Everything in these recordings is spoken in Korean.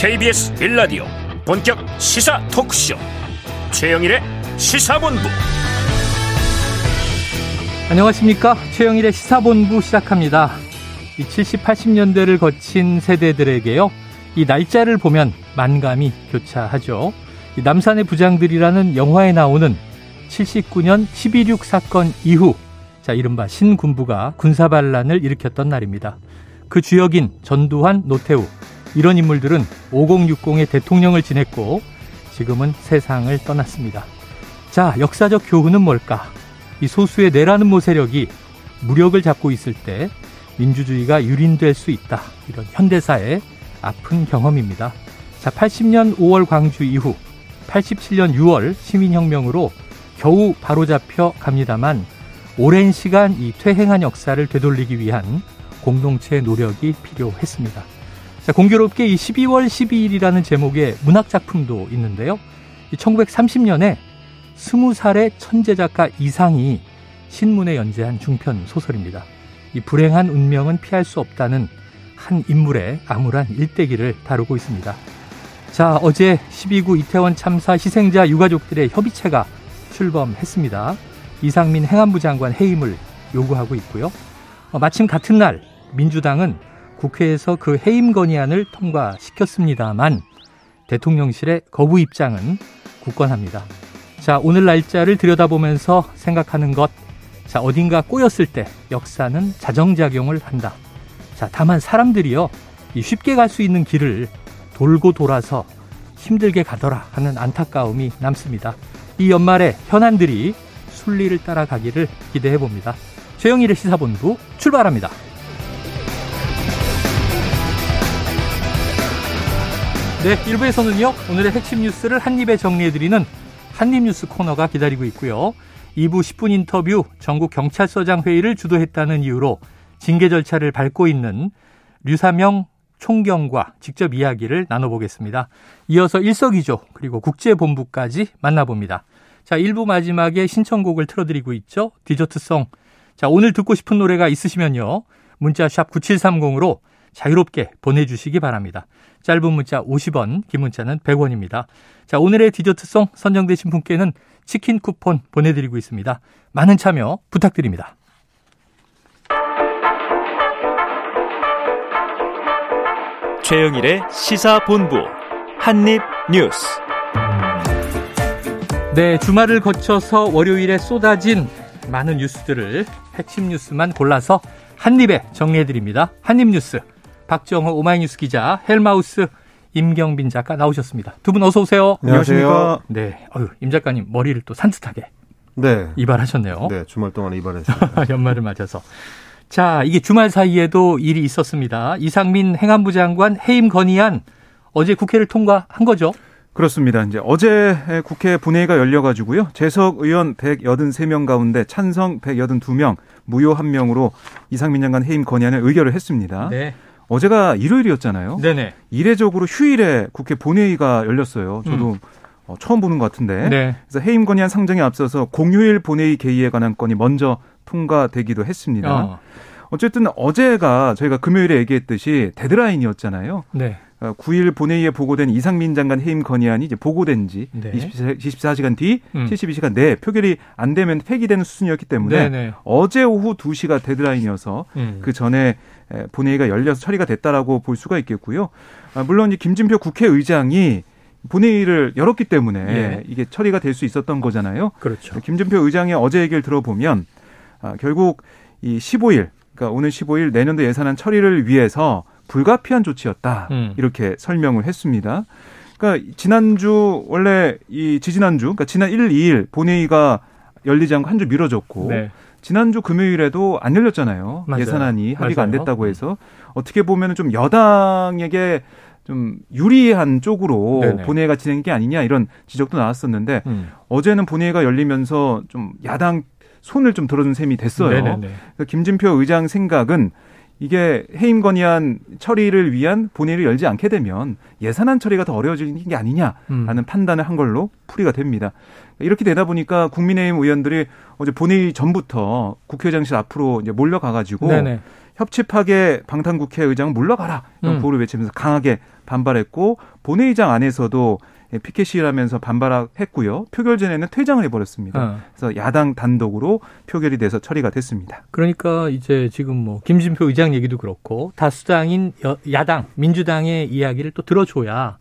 KBS 빌라디오 본격 시사 토크쇼 최영일의 시사본부. 안녕하십니까? 최영일의 시사본부 시작합니다. 이 70, 80년대를 거친 세대들에게요 이 날짜를 보면 만감이 교차하죠. 이 남산의 부장들이라는 영화에 나오는 79년 12.6 사건 이후 자 이른바 신군부가 군사반란을 일으켰던 날입니다. 그 주역인 전두환, 노태우 이런 인물들은 5060의 대통령을 지냈고 지금은 세상을 떠났습니다. 자, 역사적 교훈은 뭘까? 이 소수의 내라는 모 세력이 무력을 잡고 있을 때 민주주의가 유린될 수 있다. 이런 현대사의 아픈 경험입니다. 자, 80년 5월 광주 이후 87년 6월 시민혁명으로 겨우 바로잡혀 갑니다만 오랜 시간 이 퇴행한 역사를 되돌리기 위한 공동체 노력이 필요했습니다. 자, 공교롭게 이 12월 12일이라는 제목의 문학 작품도 있는데요. 1930년에 20살의 천재 작가 이상이 신문에 연재한 중편 소설입니다. 이 불행한 운명은 피할 수 없다는 한 인물의 암울한 일대기를 다루고 있습니다. 자, 어제 12구 이태원 참사 희생자 유가족들의 협의체가 출범했습니다. 이상민 행안부 장관 해임을 요구하고 있고요. 어, 마침 같은 날 민주당은 국회에서 그 해임 건의안을 통과시켰습니다만 대통령실의 거부 입장은 굳건합니다. 자, 오늘 날짜를 들여다보면서 생각하는 것. 자, 어딘가 꼬였을 때 역사는 자정작용을 한다. 자, 다만 사람들이요. 쉽게 갈 수 있는 길을 돌고 돌아서 힘들게 가더라 하는 안타까움이 남습니다. 이 연말에 현안들이 순리를 따라가기를 기대해 봅니다. 최영일의 시사본부 출발합니다. 네, 1부에서는요, 오늘의 핵심 뉴스를 한입에 정리해드리는 한입뉴스 코너가 기다리고 있고요. 2부 10분 인터뷰 전국 경찰서장 회의를 주도했다는 이유로 징계 절차를 밟고 있는 류사명 총경과 직접 이야기를 나눠보겠습니다. 이어서 일석이조 그리고 국제본부까지 만나봅니다. 자, 1부 마지막에 신청곡을 틀어드리고 있죠. 디저트송. 자, 오늘 듣고 싶은 노래가 있으시면요. 문자 샵 9730으로 자유롭게 보내주시기 바랍니다. 짧은 문자 50원, 긴 문자는 100원입니다. 자, 오늘의 디저트송 선정되신 분께는 치킨 쿠폰 보내드리고 있습니다. 많은 참여 부탁드립니다. 최영일의 시사본부 한입뉴스. 네, 주말을 거쳐서 월요일에 쏟아진 많은 뉴스들을 핵심 뉴스만 골라서 한입에 정리해드립니다. 한입뉴스. 박정호 오마이뉴스 기자, 헬마우스 임경빈 작가 나오셨습니다. 두 분 어서 오세요. 안녕하십니까. 네, 어유 임 작가님 머리를 또 산뜻하게 네. 이발하셨네요. 네, 주말 동안 이발했습니다. 연말을 맞아서. 자, 이게 주말 사이에도 일이 있었습니다. 이상민 행안부 장관 해임 건의안 어제 국회를 통과한 거죠? 그렇습니다. 이제 어제 국회 본회의가 열려가지고요. 재석 의원 183명 가운데 찬성 182명, 무효 1명으로 이상민 장관 해임 건의안을 의결을 했습니다. 네. 어제가 일요일이었잖아요. 네네. 이례적으로 휴일에 국회 본회의가 열렸어요. 저도 음. 어, 처음 보는 것 같은데. 네. 그래서 해임 건의안 상정에 앞서서 공휴일 본회의 개의에 관한 건이 먼저 통과되기도 했습니다. 어. 어쨌든 어제가 저희가 금요일에 얘기했듯이 데드라인이었잖아요. 네. 9일 어, 본회의에 보고된 이상민 장관 해임 건의안이 이제 보고된 지 네. 24, 시간뒤 음. 72시간 내에 표결이 안 되면 폐기되는 수준이었기 때문에 네네. 네. 어제 오후 2시가 데드라인이어서 음. 그 전에 본회의가 열려서 처리가 됐다라고 볼 수가 있겠고요. 아, 물론 이 김진표 국회의장이 본회의를 열었기 때문에 예. 이게 처리가 될 수 있었던 거잖아요. 그렇죠. 김진표 의장의 어제 얘기를 들어보면 아, 결국 이 15일, 그러니까 오늘 15일 내년도 예산안 처리를 위해서 불가피한 조치였다. 음. 이렇게 설명을 했습니다. 그러니까 지난주 원래 이 지지난주, 그러니까 지난 1, 2일 본회의가 열리지 않고 한 주 미뤄졌고 네. 지난주 금요일에도 안 열렸잖아요. 맞아요. 예산안이 합의가 맞아요. 안 됐다고 해서 어떻게 보면 좀 여당에게 좀 유리한 쪽으로 네네. 본회의가 진행된 게 아니냐 이런 지적도 나왔었는데 음. 어제는 본회의가 열리면서 좀 야당 손을 좀 들어준 셈이 됐어요. 그래서 김진표 의장 생각은 이게 해임 건의안 처리를 위한 본회의를 열지 않게 되면 예산안 처리가 더 어려워지는 게 아니냐라는 음. 판단을 한 걸로 풀이가 됩니다. 이렇게 되다 보니까 국민의힘 의원들이 어제 본회의 전부터 국회의장실 앞으로 이제 몰려가가지고 협치파계 방탄국회의장 물러가라 이런 음. 구호를 외치면서 강하게 반발했고 본회의장 안에서도 피켓 시위를 하면서 반발했고요. 표결 전에는 퇴장을 해버렸습니다. 어. 그래서 야당 단독으로 표결이 돼서 처리가 됐습니다. 그러니까 이제 지금 뭐 김진표 의장 얘기도 그렇고 다수당인 여, 야당 민주당의 이야기를 또 들어줘야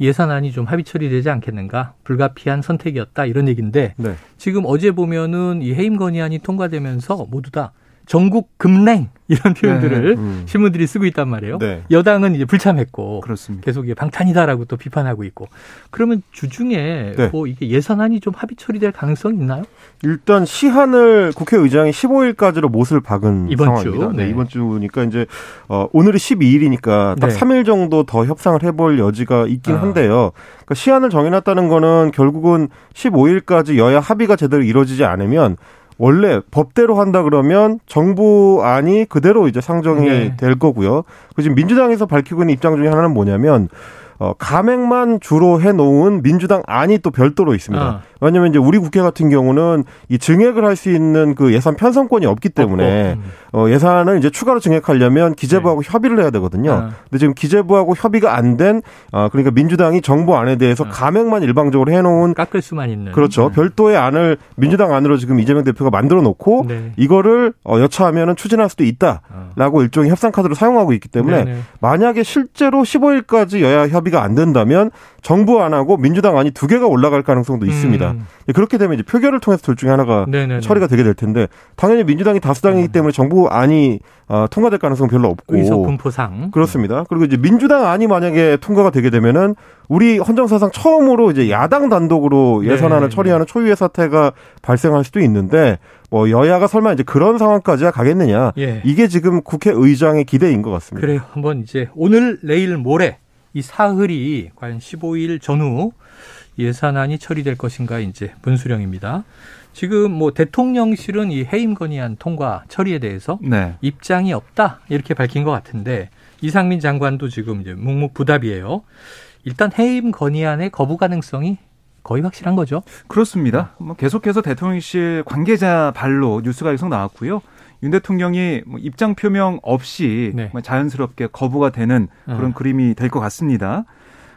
예산안이 좀 합의 처리되지 않겠는가 불가피한 선택이었다 이런 얘기인데 네. 지금 어제 보면은 이 해임 건의안이 통과되면서 모두 다 전국 금냉 이런 표현들을 네. 음. 신문들이 쓰고 있단 말이에요. 네. 여당은 이제 불참했고 그렇습니다. 계속 이게 방탄이다라고 또 비판하고 있고 그러면 주중에 네. 뭐 이게 예산안이 좀 합의 처리될 가능성이 있나요? 일단 시한을 국회의장이 15일까지로 못을 박은 이번 상황입니다. 주. 네. 네. 이번 주니까 이제 어, 오늘이 12일이니까 딱 3일 정도 더 협상을 해볼 여지가 있긴 아. 한데요. 그러니까 시한을 정해놨다는 거는 결국은 15일까지 여야 합의가 제대로 이루어지지 않으면 원래 법대로 한다 그러면 정부안이 그대로 이제 상정이 네. 될 거고요. 그 지금 민주당에서 밝히고 있는 입장 중에 하나는 뭐냐면 어, 감액만 주로 해놓은 민주당 안이 또 별도로 있습니다. 아. 왜냐하면 이제 우리 국회 같은 경우는 이 증액을 할 수 있는 그 예산 편성권이 없기 때문에 음. 어, 예산을 이제 추가로 증액하려면 기재부하고 네. 협의를 해야 되거든요. 아. 근데 지금 기재부하고 협의가 안 된, 어, 그러니까 민주당이 정부 안에 대해서 아. 감액만 일방적으로 해놓은 깎을 수만 있는 그렇죠. 네. 별도의 안을 민주당 안으로 지금 이재명 대표가 만들어 놓고 네. 이거를 어, 여차하면은 추진할 수도 있다라고 아. 일종의 협상 카드로 사용하고 있기 때문에 네네. 만약에 실제로 15일까지 여야 협의가 안 된다면 정부 안하고 민주당 안이 두 개가 올라갈 가능성도 있습니다. 음. 그렇게 되면 이제 표결을 통해서 둘 중에 하나가 네네네. 처리가 되게 될 텐데 당연히 민주당이 다수당이기 음. 때문에 정부 안이 어, 통과될 가능성은 별로 없고 의석 분포상 그렇습니다. 그리고 이제 민주당 안이 만약에 통과가 되게 되면은 우리 헌정사상 처음으로 이제 야당 단독으로 예산안을 네. 처리하는 초유의 사태가 발생할 수도 있는데 뭐 여야가 설마 이제 그런 상황까지 가겠느냐 예. 이게 지금 국회의장의 기대인 것 같습니다. 그래요. 한번 이제 오늘 내일 모레 이 사흘이 과연 15일 전후 예산안이 처리될 것인가 이제 분수령입니다. 지금 뭐 대통령실은 이 해임 건의안 통과 처리에 대해서 네. 입장이 없다 이렇게 밝힌 것 같은데 이상민 장관도 지금 이제 묵묵부답이에요. 일단 해임 건의안의 거부 가능성이 거의 확실한 거죠. 그렇습니다. 뭐 계속해서 대통령실 관계자 발로 뉴스가 계속 나왔고요. 윤 대통령이 뭐 입장 표명 없이 네. 뭐 자연스럽게 거부가 되는 그런 어. 그림이 될 것 같습니다.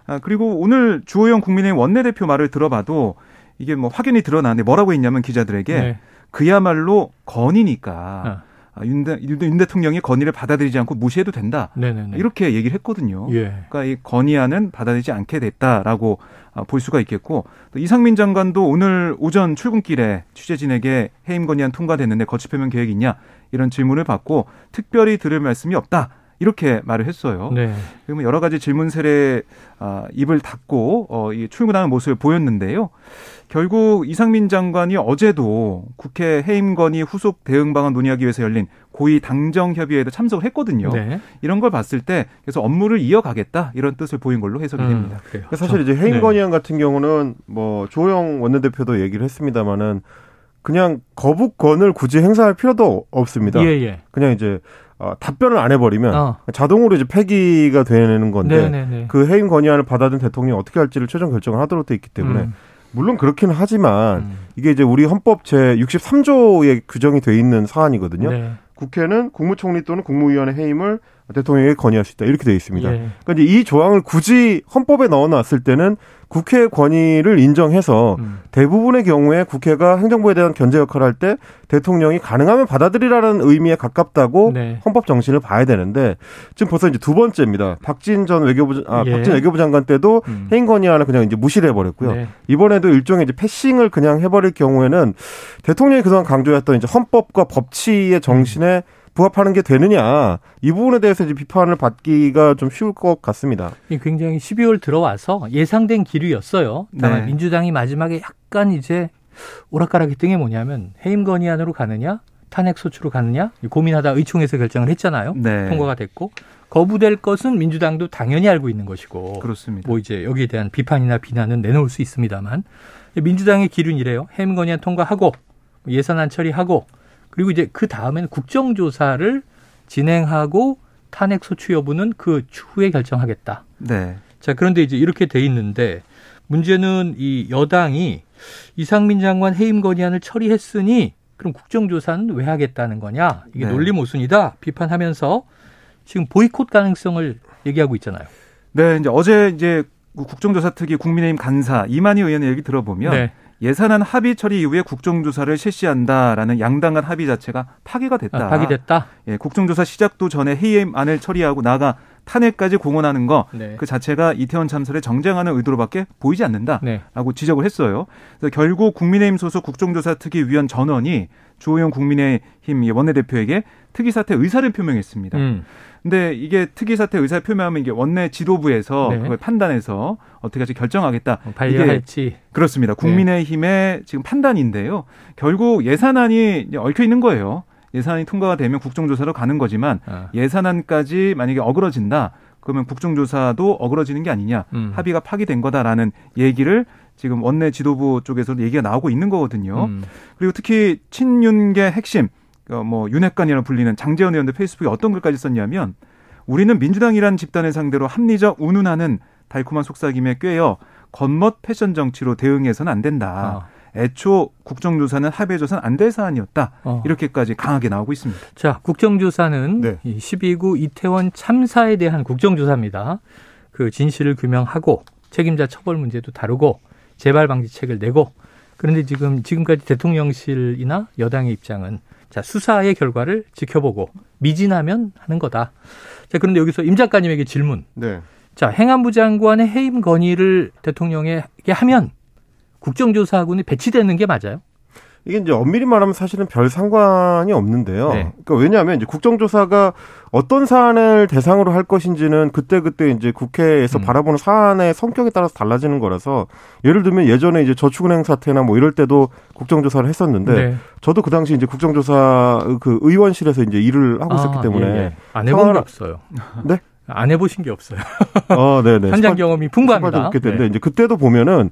아, 그리고 오늘 주호영 국민의힘 원내대표 말을 들어봐도 이게 뭐 확연히 드러나는데 뭐라고 했냐면 기자들에게 네. 그야말로 건이니까 어. 아, 윤, 대, 윤 대통령이 건의를 받아들이지 않고 무시해도 된다. 네네네. 이렇게 얘기를 했거든요. 예. 그러니까 이 건의안은 받아들이지 않게 됐다라고 아, 볼 수가 있겠고 또 이상민 장관도 오늘 오전 출근길에 취재진에게 해임 건의안 통과됐는데 거치 표명 계획 있냐 이런 질문을 받고 특별히 들을 말씀이 없다. 이렇게 말을 했어요. 네. 그러면 여러 가지 질문 세례 아, 입을 닫고 어, 이 출근하는 모습을 보였는데요. 결국 이상민 장관이 어제도 국회 해임 건의 후속 대응 방안 논의하기 위해서 열린 고위 당정 협의회에도 참석을 했거든요. 네. 이런 걸 봤을 때 그래서 업무를 이어가겠다 이런 뜻을 보인 걸로 해석이 음, 됩니다. 그러니까 사실 이제 해임 네. 건의안 같은 경우는 뭐 조영 원내대표도 얘기를 했습니다마는 그냥 거부권을 굳이 행사할 필요도 없습니다. 예, 예. 그냥 이제 어, 답변을 안 해버리면 어. 자동으로 이제 폐기가 되는 건데 네네네. 그 해임 건의안을 받아든 대통령이 어떻게 할지를 최종 결정을 하도록 돼 있기 때문에 음. 물론 그렇기는 하지만 음. 이게 이제 우리 헌법 제 63조에 규정이 돼 있는 사안이거든요. 네. 국회는 국무총리 또는 국무위원회 해임을 대통령에게 건의할 수 있다 이렇게 되어 있습니다. 예. 그러니까 이 조항을 굳이 헌법에 넣어놨을 때는 국회 권위를 인정해서 음. 대부분의 경우에 국회가 행정부에 대한 견제 역할을 할 때 대통령이 가능하면 받아들이라는 의미에 가깝다고 네. 헌법 정신을 봐야 되는데 지금 벌써 이제 두 번째입니다. 박진 전 외교부 아 예. 박진 외교부 장관 때도 음. 해임 건의안을 그냥 이제 무시를 해버렸고요. 네. 이번에도 일종의 이제 패싱을 그냥 해버릴 경우에는 대통령이 그동안 강조했던 이제 헌법과 법치의 정신에 음. 부합하는 게 되느냐 이 부분에 대해서 이제 비판을 받기가 좀 쉬울 것 같습니다. 굉장히 12월 들어와서 예상된 기류였어요. 다만 네. 민주당이 마지막에 약간 이제 오락가락이 뜬게 뭐냐면 해임 건의안으로 가느냐 탄핵 소추로 가느냐 고민하다 의총에서 결정을 했잖아요. 네. 통과가 됐고 거부될 것은 민주당도 당연히 알고 있는 것이고 그렇습니다. 뭐 이제 여기에 대한 비판이나 비난은 내놓을 수 있습니다만 민주당의 기류는 이래요. 해임 건의안 통과하고 예산안 처리하고 그리고 이제 그 다음에는 국정조사를 진행하고 탄핵 소추 여부는 그 추후에 결정하겠다. 네. 자, 그런데 이제 이렇게 돼 있는데 문제는 이 여당이 이상민 장관 해임 건의안을 처리했으니 그럼 국정조사는 왜 하겠다는 거냐? 이게 네. 논리 모순이다 비판하면서 지금 보이콧 가능성을 얘기하고 있잖아요. 네, 이제 어제 이제 국정조사 특위 국민의힘 간사 이만희 의원의 얘기 들어보면 네. 예산안 합의 처리 이후에 국정조사를 실시한다라는 양당 간 합의 자체가 파기가 됐다. 아, 파기됐다. 예, 국정조사 시작도 전에 회의안을 처리하고 나가 탄핵까지 공언하는 거그 네. 그 자체가 이태원 참사를 정쟁하는 의도로밖에 보이지 않는다라고 네. 지적을 했어요. 그래서 결국 국민의힘 소속 국정조사 특위위원 전원이 주호영 국민의힘 원내대표에게 특위 사퇴 의사를 표명했습니다. 음. 근데 이게 특위 사퇴 의사 표명하면 이게 원내 지도부에서 네. 그걸 판단해서 어떻게 할지 결정하겠다. 어, 발의할지 그렇습니다. 국민의힘의 네. 지금 판단인데요. 결국 예산안이 얽혀 있는 거예요. 예산안이 통과가 되면 국정조사로 가는 거지만 아. 예산안까지 만약에 어그러진다. 그러면 국정조사도 어그러지는 게 아니냐. 음. 합의가 파기된 거다라는 얘기를 지금 원내 지도부 쪽에서도 얘기가 나오고 있는 거거든요. 음. 그리고 특히 친윤계 핵심 어, 뭐 윤핵관이라 불리는 장재원 의원도 페이스북에 어떤 글까지 썼냐면 우리는 민주당이란 집단을 상대로 합리적 운운하는 달콤한 속삭임에 꿰어 겉멋 패션 정치로 대응해서는 안 된다. 아. 애초 국정조사는 합의해줘서는 안 될 사안이었다. 어. 이렇게까지 강하게 나오고 있습니다. 자, 국정조사는 네. 12구 이태원 참사에 대한 국정조사입니다. 그 진실을 규명하고 책임자 처벌 문제도 다루고 재발 방지책을 내고 그런데 지금 지금까지 대통령실이나 여당의 입장은 자, 수사의 결과를 지켜보고 미진하면 하는 거다. 자, 그런데 여기서 임 작가님에게 질문. 네. 자, 행안부 장관의 해임 건의를 대통령에게 하면 국정조사하고는 배치되는 게 맞아요? 이게 이제 엄밀히 말하면 사실은 별 상관이 없는데요. 네. 그러니까 왜냐하면 이제 국정조사가 어떤 사안을 대상으로 할 것인지는 그때 그때 이제 국회에서 음. 바라보는 사안의 성격에 따라서 달라지는 거라서 예를 들면 예전에 이제 저축은행 사태나 뭐 이럴 때도 국정조사를 했었는데 네. 저도 그 당시 이제 국정조사 그 의원실에서 이제 일을 하고 아, 있었기 때문에 예, 예. 안 해본 게 없어요. 네? 안 해보신 게 없어요. 어, 네네. 현장 경험이 풍부합니다. 네. 이제 그때도 보면은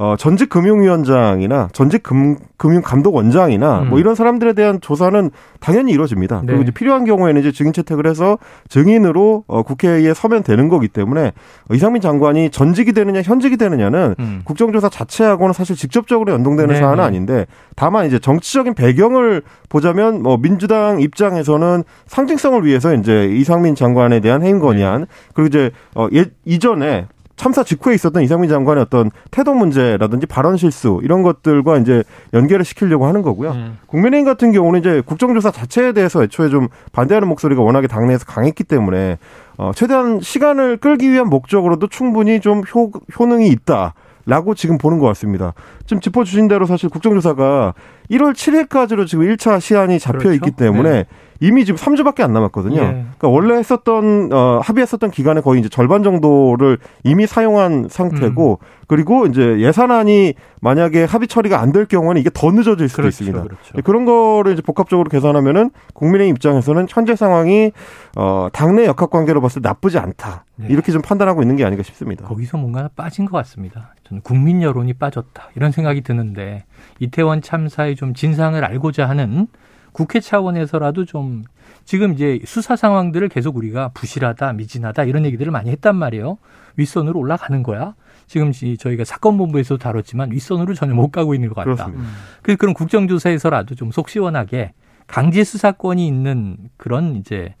어, 전직 금융위원장이나 전직 금, 금융감독원장이나 음. 뭐 이런 사람들에 대한 조사는 당연히 이루어집니다. 네. 그리고 이제 필요한 경우에는 이제 증인 채택을 해서 증인으로 어, 국회에 서면 되는 거기 때문에 이상민 장관이 전직이 되느냐 현직이 되느냐는 음. 국정조사 자체하고는 사실 직접적으로 연동되는 네. 사안은 아닌데 다만 이제 정치적인 배경을 보자면 뭐 민주당 입장에서는 상징성을 위해서 이제 이상민 장관에 대한 해임 건의안 네. 그리고 이제 어, 예, 이전에 참사 직후에 있었던 이상민 장관의 어떤 태도 문제라든지 발언 실수 이런 것들과 이제 연계를 시키려고 하는 거고요. 음. 국민의힘 같은 경우는 이제 국정조사 자체에 대해서 애초에 좀 반대하는 목소리가 워낙에 당내에서 강했기 때문에 어 최대한 시간을 끌기 위한 목적으로도 충분히 좀 효, 효능이 있다. 라고 지금 보는 것 같습니다. 지금 짚어주신 대로 사실 국정조사가 1월 7일까지로 지금 1차 시한이 잡혀 그렇죠? 있기 때문에 네. 이미 지금 3주밖에 안 남았거든요. 예. 그러니까 원래 했었던 어 합의했었던 기간의 거의 이제 절반 정도를 이미 사용한 상태고 음. 그리고 이제 예산안이 만약에 합의 처리가 안 될 경우는 이게 더 늦어질 수도 그렇죠, 있습니다. 그렇죠. 그런 거를 이제 복합적으로 계산하면은 국민의 입장에서는 현재 상황이 어 당내 역학 관계로 봤을 때 나쁘지 않다. 네. 이렇게 좀 판단하고 있는 게 아닌가 싶습니다. 거기서 뭔가 빠진 것 같습니다. 저는 국민 여론이 빠졌다. 이런 생각이 드는데 이태원 참사의 좀 진상을 알고자 하는 국회 차원에서라도 좀 지금 이제 수사 상황들을 계속 우리가 부실하다, 미진하다 이런 얘기들을 많이 했단 말이에요. 윗선으로 올라가는 거야. 지금 저희가 사건 본부에서도 다뤘지만 윗선으로 전혀 못 가고 있는 것 같다. 그렇습니다. 그래서 그런 국정조사에서라도 좀 속 시원하게 강제 수사권이 있는 그런 이제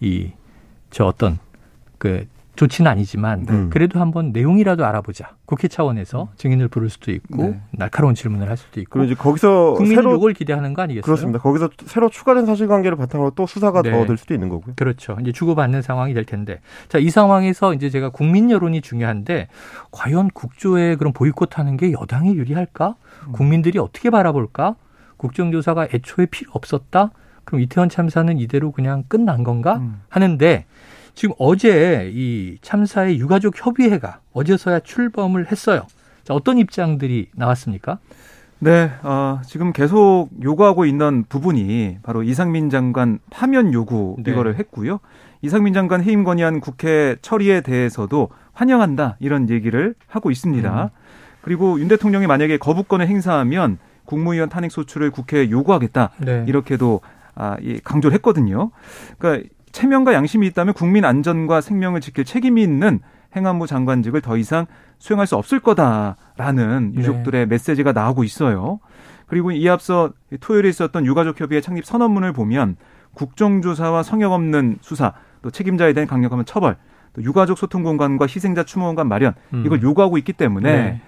이 저 어떤 그 좋지는 아니지만 음. 그래도 한번 내용이라도 알아보자. 국회 차원에서 증인을 부를 수도 있고 네. 날카로운 질문을 할 수도 있고. 그리고 이제 거기서 국민은 새로 이걸 기대하는 거 아니겠어요? 그렇습니다. 거기서 새로 추가된 사실관계를 바탕으로 또 수사가 네. 더될 수도 있는 거고요. 그렇죠. 이제 주고받는 상황이 될 텐데. 자, 이 상황에서 이제 제가 국민 여론이 중요한데 과연 국조에 그런 보이콧하는 게 여당에 유리할까? 음. 국민들이 어떻게 바라볼까? 국정조사가 애초에 필요 없었다? 그럼 이태원 참사는 이대로 그냥 끝난 건가? 음. 하는데 지금 어제 이 참사의 유가족 협의회가 어제서야 출범을 했어요. 자, 어떤 입장들이 나왔습니까? 네, 어, 지금 계속 요구하고 있는 부분이 바로 이상민 장관 파면 요구 네. 이거를 했고요. 이상민 장관 해임 건의안 국회 처리에 대해서도 환영한다 이런 얘기를 하고 있습니다. 음. 그리고 윤 대통령이 만약에 거부권을 행사하면 국무위원 탄핵 소추를 국회에 요구하겠다 네. 이렇게도 아, 강조를 했거든요. 그러니까 체면과 양심이 있다면 국민 안전과 생명을 지킬 책임이 있는 행안부 장관직을 더 이상 수행할 수 없을 거다라는 네. 유족들의 네. 메시지가 나오고 있어요. 그리고 이 앞서 토요일에 있었던 유가족 협의회 창립 선언문을 보면 국정조사와 성역 없는 수사, 또 책임자에 대한 강력한 처벌, 또 유가족 소통 공간과 희생자 추모 공간 마련 음. 이걸 요구하고 있기 때문에 네.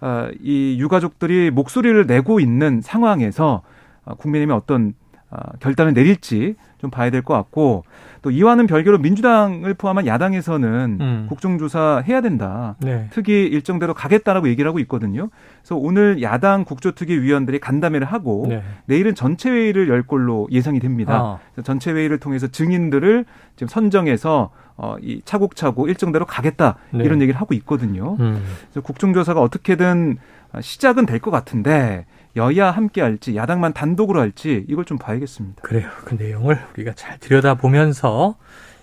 어, 이 유가족들이 목소리를 내고 있는 상황에서 어, 국민의힘이 어떤 어, 결단을 내릴지 좀 봐야 될 것 같고 또 이와는 별개로 민주당을 포함한 야당에서는 음. 국정조사 해야 된다. 네. 특위 일정대로 가겠다라고 얘기를 하고 있거든요. 그래서 오늘 야당 국조특위 위원들이 간담회를 하고 네. 내일은 전체 회의를 열 걸로 예상이 됩니다. 아. 전체 회의를 통해서 증인들을 지금 선정해서 어, 이 차곡차곡 일정대로 가겠다 네. 이런 얘기를 하고 있거든요. 음. 그래서 국정조사가 어떻게든 시작은 될 것 같은데 여야 함께 할지 야당만 단독으로 할지 이걸 좀 봐야겠습니다. 그래요. 그 내용을 우리가 잘 들여다보면서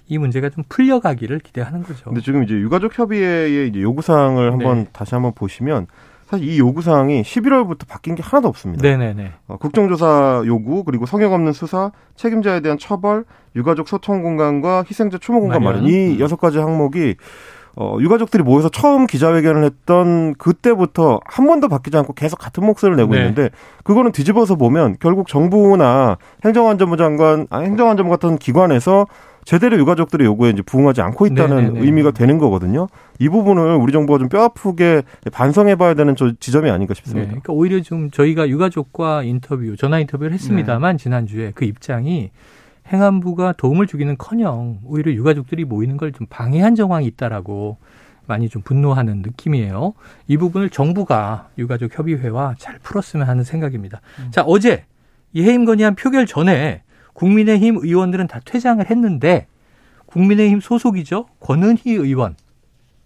이 문제가 좀 풀려가기를 기대하는 거죠. 근데 지금 이제 유가족 협의회의 이제 요구사항을 한번 네. 다시 한번 보시면 사실 이 요구사항이 11월부터 바뀐 게 하나도 없습니다. 네네네. 어, 국정조사 요구, 그리고 성역 없는 수사, 책임자에 대한 처벌, 유가족 소통 공간과 희생자 추모 공간 마련. 이 음. 여섯 가지 항목이 어, 유가족들이 모여서 처음 기자회견을 했던 그때부터 한 번도 바뀌지 않고 계속 같은 목소리를 내고 네. 있는데 그거는 뒤집어서 보면 결국 정부나 행정안전부 장관, 아, 행정안전부 같은 기관에서 제대로 유가족들의 요구에 이제 부응하지 않고 있다는 네네네. 네, 네. 의미가 되는 거거든요. 이 부분을 우리 정부가 좀 뼈아프게 반성해봐야 되는 저 지점이 아닌가 싶습니다. 네, 그러니까 오히려 좀 저희가 유가족과 인터뷰, 전화 인터뷰를 했습니다만 네. 지난주에 그 입장이 행안부가 도움을 주기는커녕 오히려 유가족들이 모이는 걸 좀 방해한 정황이 있다라고 많이 좀 분노하는 느낌이에요. 이 부분을 정부가 유가족 협의회와 잘 풀었으면 하는 생각입니다. 음. 자 어제 이 해임 건의안 표결 전에 국민의힘 의원들은 다 퇴장을 했는데 국민의힘 소속이죠 권은희 의원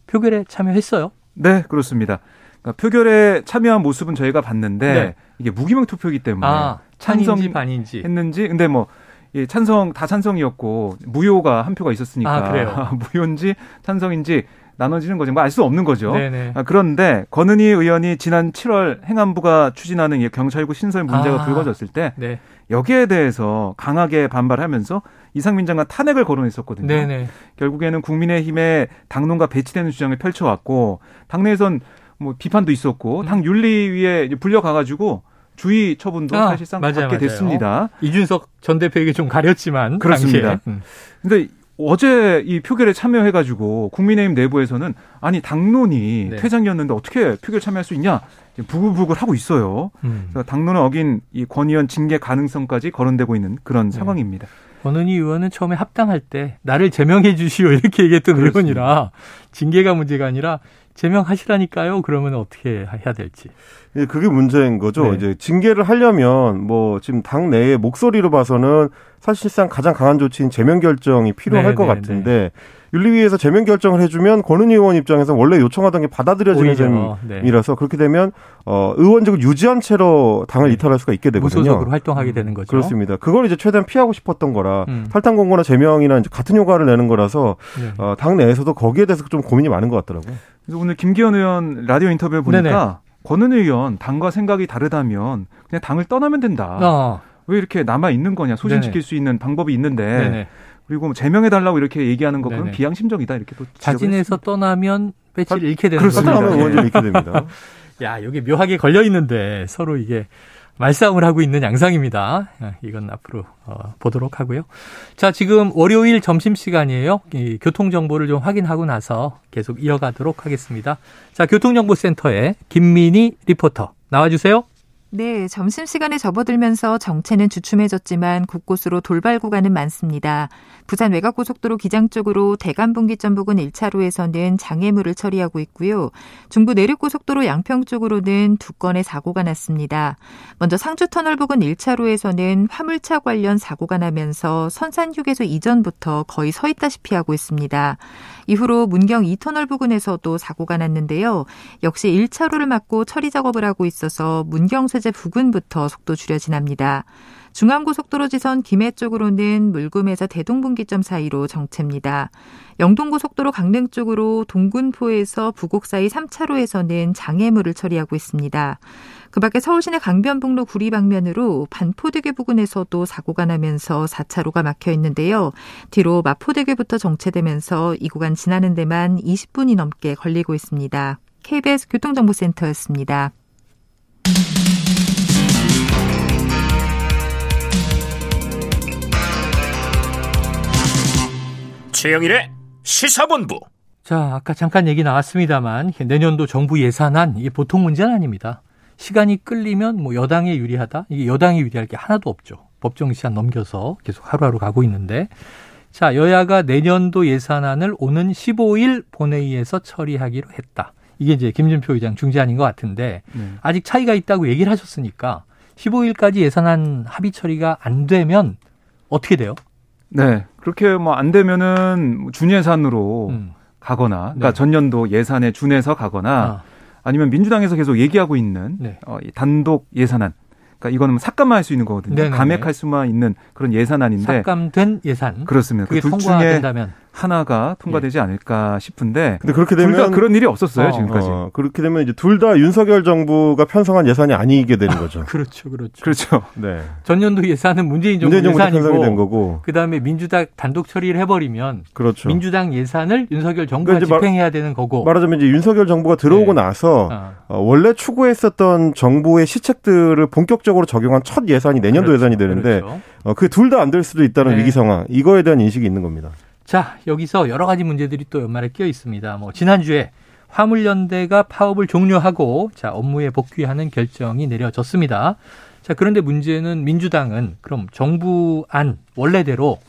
표결에 참여했어요. 네 그렇습니다. 그러니까 표결에 참여한 모습은 저희가 봤는데 네. 이게 무기명 투표이기 때문에 아, 찬성인지 반인지 했는지 근데 뭐 예, 찬성 다 찬성이었고 무효가 한 표가 있었으니까 아, 그래요? 무효인지 찬성인지 나눠지는 거죠. 뭐 알 수 없는 거죠. 아, 그런데 권은희 의원이 지난 7월 행안부가 추진하는 경찰국 신설 문제가 아, 불거졌을 때 네. 여기에 대해서 강하게 반발하면서 이상민 장관 탄핵을 거론했었거든요. 네네. 결국에는 국민의힘의 당론과 배치되는 주장을 펼쳐왔고 당내에선 뭐 비판도 있었고 당 윤리위에 불려가가지고 주의 처분도 아, 사실상 맞아요, 받게 맞아요. 됐습니다. 이준석 전 대표에게 좀 가렸지만 그렇습니다. 음. 근데 어제 이 표결에 참여해가지고 국민의힘 내부에서는 아니 당론이 네. 퇴장이었는데 어떻게 표결 참여할 수 있냐 부글부글 하고 있어요. 음. 당론을 어긴 이 권 의원 징계 가능성까지 거론되고 있는 그런 네. 상황입니다. 권은희 의원은 처음에 합당할 때 나를 제명해 주시오 이렇게 얘기했던 그렇습니다. 의원이라 징계가 문제가 아니라 제명하시라니까요. 그러면 어떻게 해야 될지. 예, 그게 문제인 거죠. 네. 이제 징계를 하려면 뭐 지금 당 내의 목소리로 봐서는 사실상 가장 강한 조치인 제명 결정이 필요할 네, 것 네, 같은데 네. 윤리위에서 제명 결정을 해주면 권은희 의원 입장에서 원래 요청하던 게 받아들여지는 점이라서 네. 그렇게 되면 어 의원직을 유지한 채로 당을 네. 이탈할 수가 있게 되거든요. 무소속으로 활동하게 되는 거죠. 그렇습니다. 그걸 이제 최대한 피하고 싶었던 거라 음. 탈당 공고나 제명이나 이제 같은 효과를 내는 거라서 네. 어, 당 내에서도 거기에 대해서 좀 고민이 많은 것 같더라고요. 그래서 오늘 김기현 의원 라디오 인터뷰 보니까. 권은 의원 당과 생각이 다르다면 그냥 당을 떠나면 된다. 어. 왜 이렇게 남아 있는 거냐 소신시킬 네네. 수 있는 방법이 있는데 네네. 그리고 뭐 제명해 달라고 이렇게 얘기하는 거 그건 비양심적이다 이렇게 또 자진해서 떠나면 배치를 잃게 되는 거죠. 떠나면 의원을 잃게 됩니다. 야 여기 묘하게 걸려 있는데 서로 이게 말싸움을 하고 있는 양상입니다. 아, 이건 앞으로 어, 보도록 하고요. 자, 지금 월요일 점심 시간이에요. 교통 정보를 좀 확인하고 나서 계속 이어가도록 하겠습니다. 자, 교통정보센터에 김민희 리포터 나와주세요. 네, 점심시간에 접어들면서 정체는 주춤해졌지만 곳곳으로 돌발 구간은 많습니다. 부산 외곽고속도로 기장 쪽으로 대간분기점 부근 1차로에서는 장애물을 처리하고 있고요. 중부 내륙고속도로 양평 쪽으로는 두 건의 사고가 났습니다. 먼저 상주터널 부근 1차로에서는 화물차 관련 사고가 나면서 선산휴게소 이전부터 거의 서 있다시피 하고 있습니다. 이후로 문경 2터널 부근에서도 사고가 났는데요. 역시 1차로를 막고 처리 작업을 하고 있어서 문경 세제 부근부터 속도 줄여 지납니다. 중암고속도로 지선 김해 쪽으로는 물금에서 대동분기점 사이로 정체입니다. 영동고속도로 강릉 쪽으로 동군포에서 부곡 사이 3차로에서는 장애물을 처리하고 있습니다. 그 밖에 서울시내 강변북로 구리 방면으로 반포대교 부근에서도 사고가 나면서 4차로가 막혀 있는데요. 뒤로 마포대교부터 정체되면서 이 구간 지나는 데만 20분이 넘게 걸리고 있습니다. KBS 교통정보센터였습니다. 최영일의 시사본부. 자, 아까 잠깐 얘기 나왔습니다만 내년도 정부 예산안 이게 보통 문제는 아닙니다. 시간이 끌리면 뭐 여당에 유리하다. 이게 여당에 유리할 게 하나도 없죠. 법정 시한 넘겨서 계속 하루하루 가고 있는데 자, 여야가 내년도 예산안을 오는 15일 본회의에서 처리하기로 했다. 이게 이제 김준표 의장 중재안인 것 같은데 네. 아직 차이가 있다고 얘기를 하셨으니까 15일까지 예산안 합의 처리가 안 되면 어떻게 돼요? 네. 그렇게 뭐 안 되면은 준예산으로 음. 가거나 그러니까 네. 전년도 예산에 준해서 가거나 아. 아니면 민주당에서 계속 얘기하고 있는 네. 어, 단독 예산안 그러니까 이거는 삭감만 할 수 있는 거거든요. 네네네. 감액할 수만 있는 그런 예산안인데 삭감된 예산. 그렇습니다. 그게 그둘 중에 된다면. 하나가 통과되지 예. 않을까 싶은데. 근데 그렇게 되면 둘 다 그런 일이 없었어요 어, 지금까지. 어, 그렇게 되면 이제 둘 다 윤석열 정부가 편성한 예산이 아니게 되는 거죠. 그렇죠, 그렇죠. 그렇죠. 네. 전년도 예산은 문재인 정부 문재인 예산이고 편성이 된 거고. 그다음에 민주당 단독 처리를 해버리면 그렇죠. 민주당 예산을 윤석열 정부가 그러니까 집행해야 말, 되는 거고. 말하자면 이제 윤석열 정부가 들어오고 네. 나서 어. 어, 원래 추구했었던 정부의 시책들을 본격적으로 적용한 첫 예산이 내년도 그렇죠, 예산이 되는데 그렇죠. 어, 그게 둘다 안 될 수도 있다는 네. 위기 상황. 이거에 대한 인식이 있는 겁니다. 자, 여기서 여러 가지 문제들이 또 연말에 끼어 있습니다. 뭐 지난주에 화물연대가 파업을 종료하고 자, 업무에 복귀하는 결정이 내려졌습니다. 자, 그런데 문제는 민주당은 그럼 정부 안 원래대로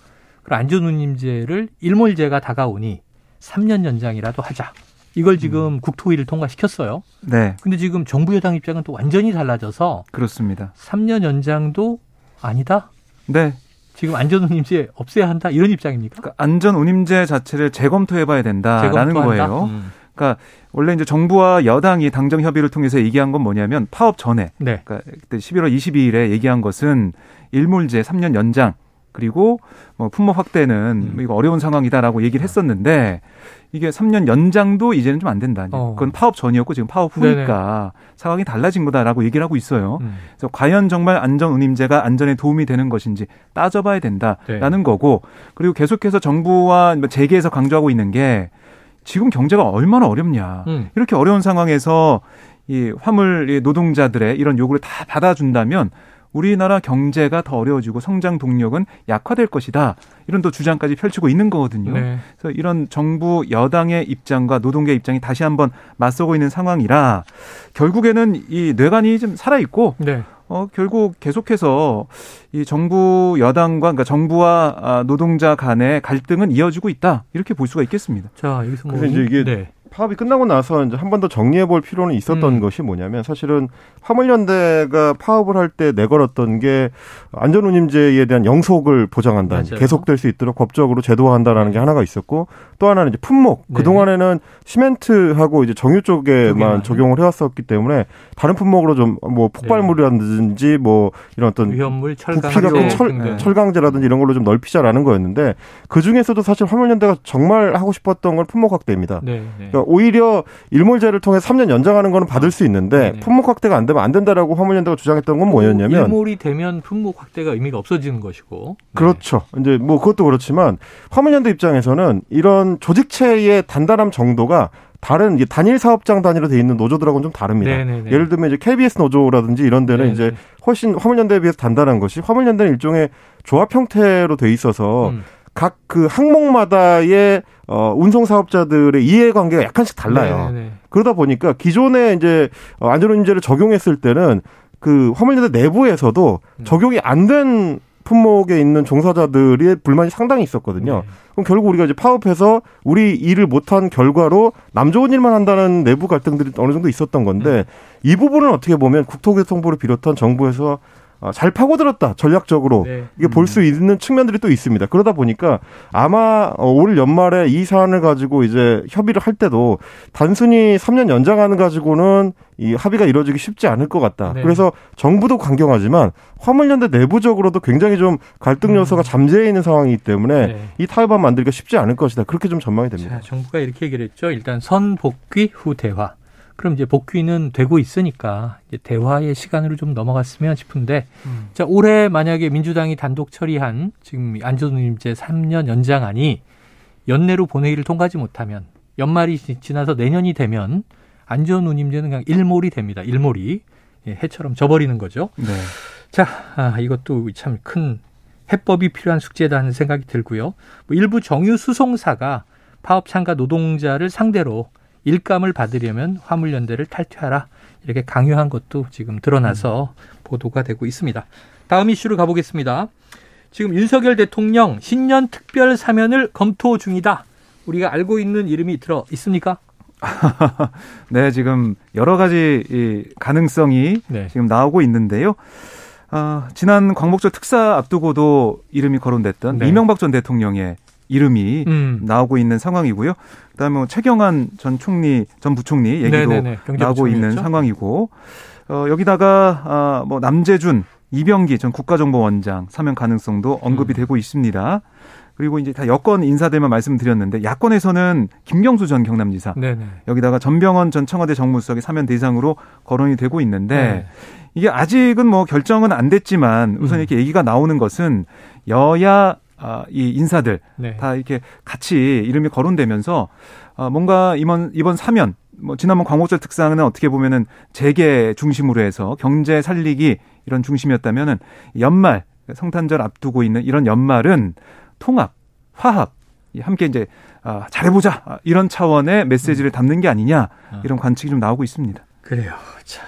안전운임제를 일몰제가 다가오니 3년 연장이라도 하자. 이걸 지금 음. 국토위를 통과시켰어요. 네. 근데 지금 정부 여당 입장은 또 완전히 달라져서 그렇습니다. 3년 연장도 아니다. 네. 지금 안전운임제 없애야 한다 이런 입장입니까? 그러니까 안전운임제 자체를 재검토해봐야 된다라는 거예요. 음. 그러니까 원래 이제 정부와 여당이 당정 협의를 통해서 얘기한 건 뭐냐면 파업 전에, 네. 그러니까 그때 11월 22일에 얘기한 것은 일몰제 3년 연장 그리고 뭐 품목 확대는 음. 이거 어려운 상황이다라고 얘기를 했었는데 이게 3년 연장도 이제는 좀 안 된다. 어. 그건 파업 전이었고 지금 파업 후니까 네네. 상황이 달라진 거다라고 얘기를 하고 있어요. 음. 그래서 과연 정말 안전 운임제가 안전에 도움이 되는 것인지 따져봐야 된다라는 네. 거고 그리고 계속해서 정부와 뭐 재계에서 강조하고 있는 게 지금 경제가 얼마나 어렵냐. 음. 이렇게 어려운 상황에서 이 화물 노동자들의 이런 요구를 다 받아준다면 우리나라 경제가 더 어려워지고 성장 동력은 약화될 것이다. 이런 또 주장까지 펼치고 있는 거거든요. 네. 그래서 이런 정부 여당의 입장과 노동계 입장이 다시 한번 맞서고 있는 상황이라 결국에는 이 뇌관이 좀 살아 있고 네. 어, 결국 계속해서 이 정부 여당과 그러니까 정부와 아, 노동자 간의 갈등은 이어지고 있다. 이렇게 볼 수가 있겠습니다. 자, 여기서 뭐 그래서 이제 이게 네. 파업이 끝나고 나서 이제 한 번 더 정리해 볼 필요는 있었던 음. 것이 뭐냐면 사실은 화물연대가 파업을 할 때 내걸었던 게 안전운임제에 대한 영속을 보장한다. 맞아요. 계속될 수 있도록 법적으로 제도화한다라는 게 하나가 있었고 또 하나는 이제 품목. 네. 그동안에는 시멘트하고 이제 정유 쪽에만 적용을 해왔었기 때문에 다른 품목으로 좀 뭐 폭발물이라든지 뭐 이런 어떤 위험물, 철강, 철, 네. 철강제라든지 이런 걸로 좀 넓히자라는 거였는데 그 중에서도 사실 화물연대가 정말 하고 싶었던 건 품목 확대입니다. 네, 네. 그러니까 오히려 일몰제를 통해 3년 연장하는 거는 받을 수 있는데 네네. 품목 확대가 안 되면 안 된다라고 화물연대가 주장했던 건 뭐였냐면 일몰이 되면 품목 확대가 의미가 없어지는 것이고 네. 그렇죠. 이제 뭐 그것도 그렇지만 화물연대 입장에서는 이런 조직체의 단단함 정도가 다른 단일 사업장 단위로 돼 있는 노조들하고는 좀 다릅니다. 네네네. 예를 들면 이제 KBS 노조라든지 이런 데는 네네. 이제 훨씬 화물연대에 비해서 단단한 것이 화물연대는 일종의 조합 형태로 돼 있어서 음. 각 그 항목마다의 어, 운송 사업자들의 이해관계가 약간씩 달라요. 네네. 네, 네. 그러다 보니까 기존에 이제 어, 안전운임제를 적용했을 때는 그 화물연대 내부에서도 음. 적용이 안 된 품목에 있는 종사자들의 불만이 상당히 있었거든요. 네. 그럼 결국 우리가 이제 파업해서 우리 일을 못한 결과로 남 좋은 일만 한다는 내부 갈등들이 어느 정도 있었던 건데 음. 이 부분은 어떻게 보면 국토교통부를 비롯한 정부에서 어, 잘 파고들었다 전략적으로 네. 이게 볼수 음. 있는 측면들이 또 있습니다. 그러다 보니까 아마 어, 올 연말에 이 사안을 가지고 이제 협의를 할 때도 단순히 3년 연장하는 가지고는 이 합의가 이루어지기 쉽지 않을 것 같다. 네. 그래서 정부도 강경하지만 화물연대 내부적으로도 굉장히 좀 갈등 요소가 음. 잠재해 있는 상황이기 때문에 네. 이 타협안 만들기가 쉽지 않을 것이다. 그렇게 좀 전망이 됩니다. 자, 정부가 이렇게 얘기를 했죠. 일단 선 복귀 후 대화. 그럼 이제 복귀는 되고 있으니까 이제 대화의 시간으로 좀 넘어갔으면 싶은데 음. 자 올해 만약에 민주당이 단독 처리한 지금 안전운임제 3년 연장안이 연내로 본회의를 통과하지 못하면 연말이 지나서 내년이 되면 안전운임제는 그냥 일몰이 됩니다. 일몰이 예, 해처럼 져버리는 거죠. 네. 자 아, 이것도 참 큰 해법이 필요한 숙제다는 생각이 들고요. 뭐 일부 정유 수송사가 파업 참가 노동자를 상대로 일감을 받으려면 화물연대를 탈퇴하라 이렇게 강요한 것도 지금 드러나서 음. 보도가 되고 있습니다. 다음 이슈로 가보겠습니다. 지금 윤석열 대통령 신년 특별 사면을 검토 중이다. 우리가 알고 있는 이름이 들어 있습니까? 네, 지금 여러 가지 이 가능성이 네. 지금 나오고 있는데요. 어, 지난 광복절 특사 앞두고도 이름이 거론됐던 네. 이명박 전 대통령의 이름이 음. 나오고 있는 상황이고요. 그다음에 뭐 최경환 전 총리, 전 부총리 얘기도 네네네. 나오고 있는 상황이고 어, 여기다가 아, 뭐 남재준, 이병기 전 국가정보원장 사면 가능성도 언급이 음. 되고 있습니다. 그리고 이제 다 여권 인사들만 말씀드렸는데 야권에서는 김경수 전 경남지사 네네. 여기다가 전병헌 전 청와대 정무수석이 사면 대상으로 거론이 되고 있는데 네. 이게 아직은 뭐 결정은 안 됐지만 우선 음. 이렇게 얘기가 나오는 것은 여야 아, 이 인사들 네. 다 이렇게 같이 이름이 거론되면서 아, 뭔가 이번 이번 사면 뭐 지난번 광복절 특사는 어떻게 보면은 재계 중심으로 해서 경제 살리기 이런 중심이었다면은 연말 성탄절 앞두고 있는 이런 연말은 통합, 화합 함께 이제 아, 잘해보자 이런 차원의 메시지를 담는 게 아니냐 이런 관측이 좀 나오고 있습니다. 그래요. 자,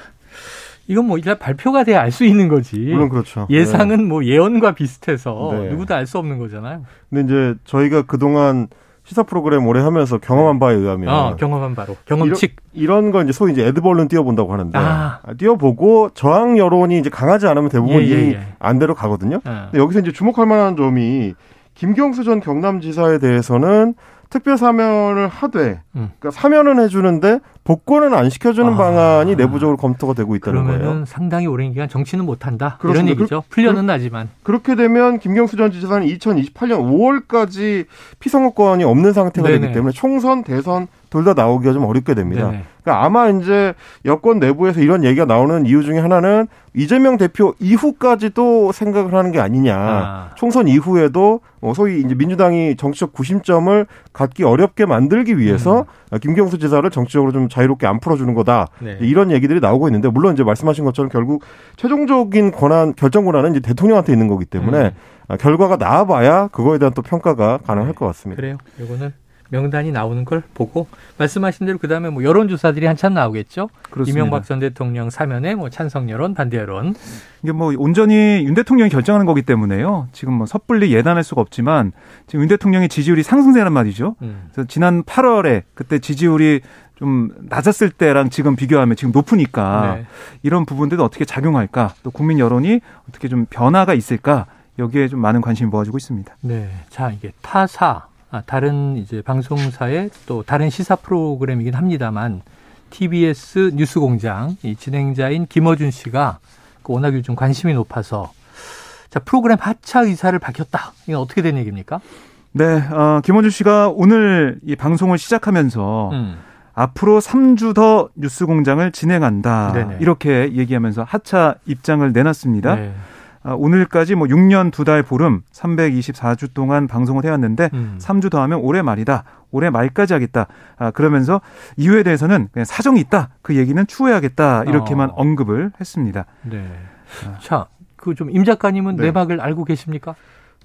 이건 뭐 일단 발표가 돼야 알 수 있는 거지. 물론 그렇죠. 예상은 네. 뭐 예언과 비슷해서 네. 누구도 알 수 없는 거잖아요. 근데 이제 저희가 그동안 시사 프로그램 오래 하면서 경험한 바에 의하면 아, 경험한 바로 경험칙 이런, 이런 건 이제 소위 이제 에드벌룬 띄워본다고 하는데 아. 띄워보고 저항 여론이 이제 강하지 않으면 대부분 예, 예, 예. 이 안대로 가거든요. 아. 근데 여기서 이제 주목할 만한 점이 김경수 전 경남지사에 대해서는 특별 사면을 하되 음. 그러니까 사면은 해주는데 복권은 안 시켜주는 아. 방안이 내부적으로 검토가 되고 있다는 거예요. 상당히 오랜 기간 정치는 못한다 이런 얘기죠. 그, 풀려는 그, 나지만 그렇게 되면 김경수 전 지사는 2028년 5월까지 피선거권이 없는 상태가 네네. 되기 때문에 총선 대선 둘 다 나오기가 좀 어렵게 됩니다. 네네. 그러니까 아마 이제 여권 내부에서 이런 얘기가 나오는 이유 중에 하나는 이재명 대표 이후까지도 생각을 하는 게 아니냐. 아. 총선 이후에도 뭐 소위 이제 민주당이 정치적 구심점을 갖기 어렵게 만들기 위해서 음. 김경수 지사를 정치적으로 좀 자유롭게 안 풀어주는 거다. 네. 이런 얘기들이 나오고 있는데 물론 이제 말씀하신 것처럼 결국 최종적인 권한 결정 권한은 이제 대통령한테 있는 거기 때문에 음. 결과가 나와봐야 그거에 대한 또 평가가 가능할 네. 것 같습니다. 그래요. 이거는 명단이 나오는 걸 보고 말씀하신 대로 그다음에 뭐 여론 조사들이 한참 나오겠죠. 그렇습니다. 이명박 전 대통령 사면에 뭐 찬성 여론, 반대 여론. 이게 뭐 온전히 윤 대통령이 결정하는 거기 때문에요. 지금 뭐 섣불리 예단할 수가 없지만 지금 윤 대통령의 지지율이 상승세란 말이죠. 음. 그래서 지난 8월에 그때 지지율이 좀 낮았을 때랑 지금 비교하면 지금 높으니까 네. 이런 부분들도 어떻게 작용할까 또 국민 여론이 어떻게 좀 변화가 있을까 여기에 좀 많은 관심이 모아지고 있습니다. 네. 자, 이게 타사 아, 다른 이제 방송사의 또 다른 시사 프로그램이긴 합니다만 TBS 뉴스공장 이 진행자인 김어준 씨가 그 워낙 요즘 관심이 높아서 자 프로그램 하차 의사를 밝혔다. 이건 어떻게 된 얘기입니까? 네, 어, 김어준 씨가 오늘 이 방송을 시작하면서 음. 앞으로 3주 더 뉴스공장을 진행한다. 네네. 이렇게 얘기하면서 하차 입장을 내놨습니다. 네. 아, 오늘까지 뭐 6년 두 달 보름 324주 동안 방송을 해왔는데 음. 3주 더 하면 올해 말이다. 올해 말까지 하겠다. 아, 그러면서 이유에 대해서는 그냥 사정이 있다. 그 얘기는 추후해야겠다. 이렇게만 어. 언급을 했습니다. 네. 아. 자, 그 좀 임 작가님은 네. 내막을 알고 계십니까?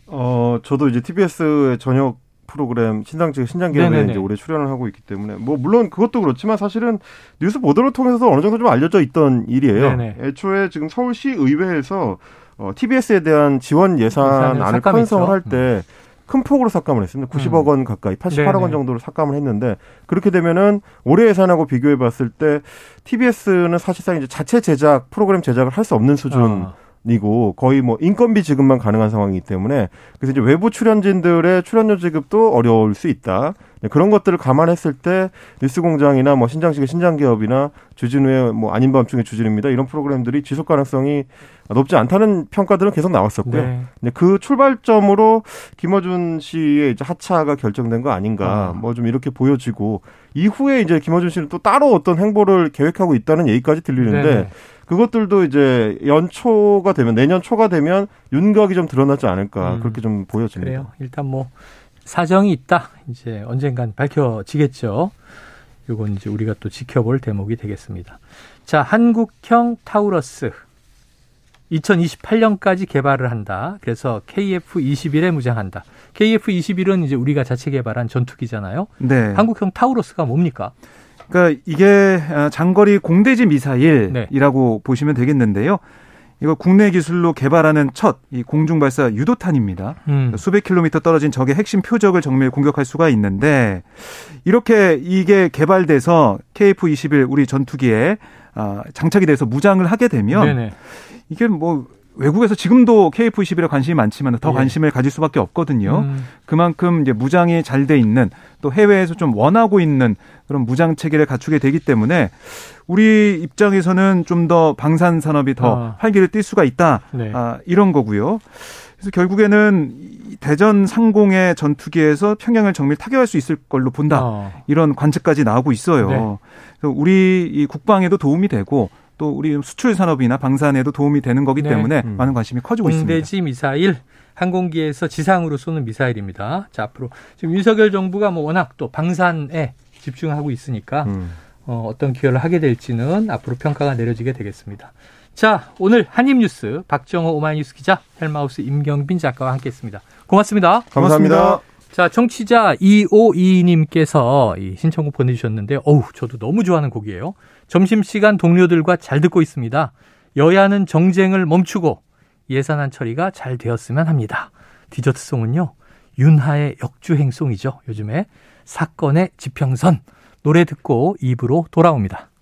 어, 저도 이제 TBS의 저녁 프로그램 신상직 신장기업에 이제 올해 출연을 하고 있기 때문에 뭐 물론 그것도 그렇지만 사실은 뉴스 보도를 통해서 어느 정도 좀 알려져 있던 일이에요. 네네. 애초에 지금 서울시 의회에서 어, TBS에 대한 지원 예산안을 편성을 할 때 큰 폭으로 삭감을 했습니다. 90억 음. 원 가까이, 88억 네네. 원 정도로 삭감을 했는데 그렇게 되면은 올해 예산하고 비교해 봤을 때 TBS는 사실상 이제 자체 제작 프로그램 제작을 할 수 없는 수준. 아. 이고 거의 뭐 인건비 지급만 가능한 상황이기 때문에 그래서 이제 외부 출연진들의 출연료 지급도 어려울 수 있다. 네, 그런 것들을 감안했을 때 뉴스공장이나 뭐 신장식의 신장기업이나 주진우의 뭐 아닌 밤중의 주진우입니다 이런 프로그램들이 지속 가능성이 높지 않다는 평가들은 계속 나왔었고요. 네. 그 출발점으로 김어준 씨의 이제 하차가 결정된 거 아닌가 아. 뭐좀 이렇게 보여지고 이후에 이제 김어준 씨는 또 따로 어떤 행보를 계획하고 있다는 얘기까지 들리는데. 네. 그것들도 이제 연초가 되면 내년 초가 되면 윤곽이 좀 드러나지 않을까 음, 그렇게 좀 보여집니다. 그래요. 일단 뭐 사정이 있다. 이제 언젠간 밝혀지겠죠. 이건 이제 우리가 또 지켜볼 대목이 되겠습니다. 자, 한국형 타우러스. 2028년까지 개발을 한다. 그래서 KF-21에 무장한다. KF-21은 이제 우리가 자체 개발한 전투기잖아요. 네. 한국형 타우로스가 뭡니까? 그러니까 이게 아, 장거리 공대지 미사일이라고 네. 보시면 되겠는데요. 이거 국내 기술로 개발하는 첫 이 공중 발사 유도탄입니다. 음. 수백 킬로미터 떨어진 적의 핵심 표적을 정밀 공격할 수가 있는데 이렇게 이게 개발돼서 KF-21 우리 전투기에 아, 장착이 돼서 무장을 하게 되면 네네. 이게 뭐 외국에서 지금도 KF-21에 관심이 많지만 더 예. 관심을 가질 수밖에 없거든요. 음. 그만큼 이제 무장이 잘 돼 있는 또 해외에서 좀 원하고 있는 그런 무장 체계를 갖추게 되기 때문에 우리 입장에서는 좀 더 방산 산업이 더 아. 활기를 띨 수가 있다. 네. 아, 이런 거고요. 그래서 결국에는 대전 상공의 전투기에서 평양을 정밀 타격할 수 있을 걸로 본다. 아. 이런 관측까지 나오고 있어요. 네. 그래서 우리 이 국방에도 도움이 되고 또 우리 수출 산업이나 방산에도 도움이 되는 거기 네. 때문에 음. 많은 관심이 커지고 있습니다. 공대지 미사일 항공기에서 지상으로 쏘는 미사일입니다. 자, 앞으로 지금 윤석열 정부가 뭐 워낙 또 방산에 집중하고 있으니까 음. 어, 어떤 기여를 하게 될지는 앞으로 평가가 내려지게 되겠습니다. 자, 오늘 한입뉴스 박정호 오마이뉴스 기자, 헬마우스 임경빈 작가와 함께했습니다. 고맙습니다. 감사합니다. 자, 청취자 2522님께서 이 신청곡 보내주셨는데, 어우, 저도 너무 좋아하는 곡이에요. 점심시간 동료들과 잘 듣고 있습니다. 여야는 정쟁을 멈추고 예산안 처리가 잘 되었으면 합니다. 디저트송은요, 윤하의 역주행송이죠. 요즘에 사건의 지평선. 노래 듣고 입으로 돌아옵니다.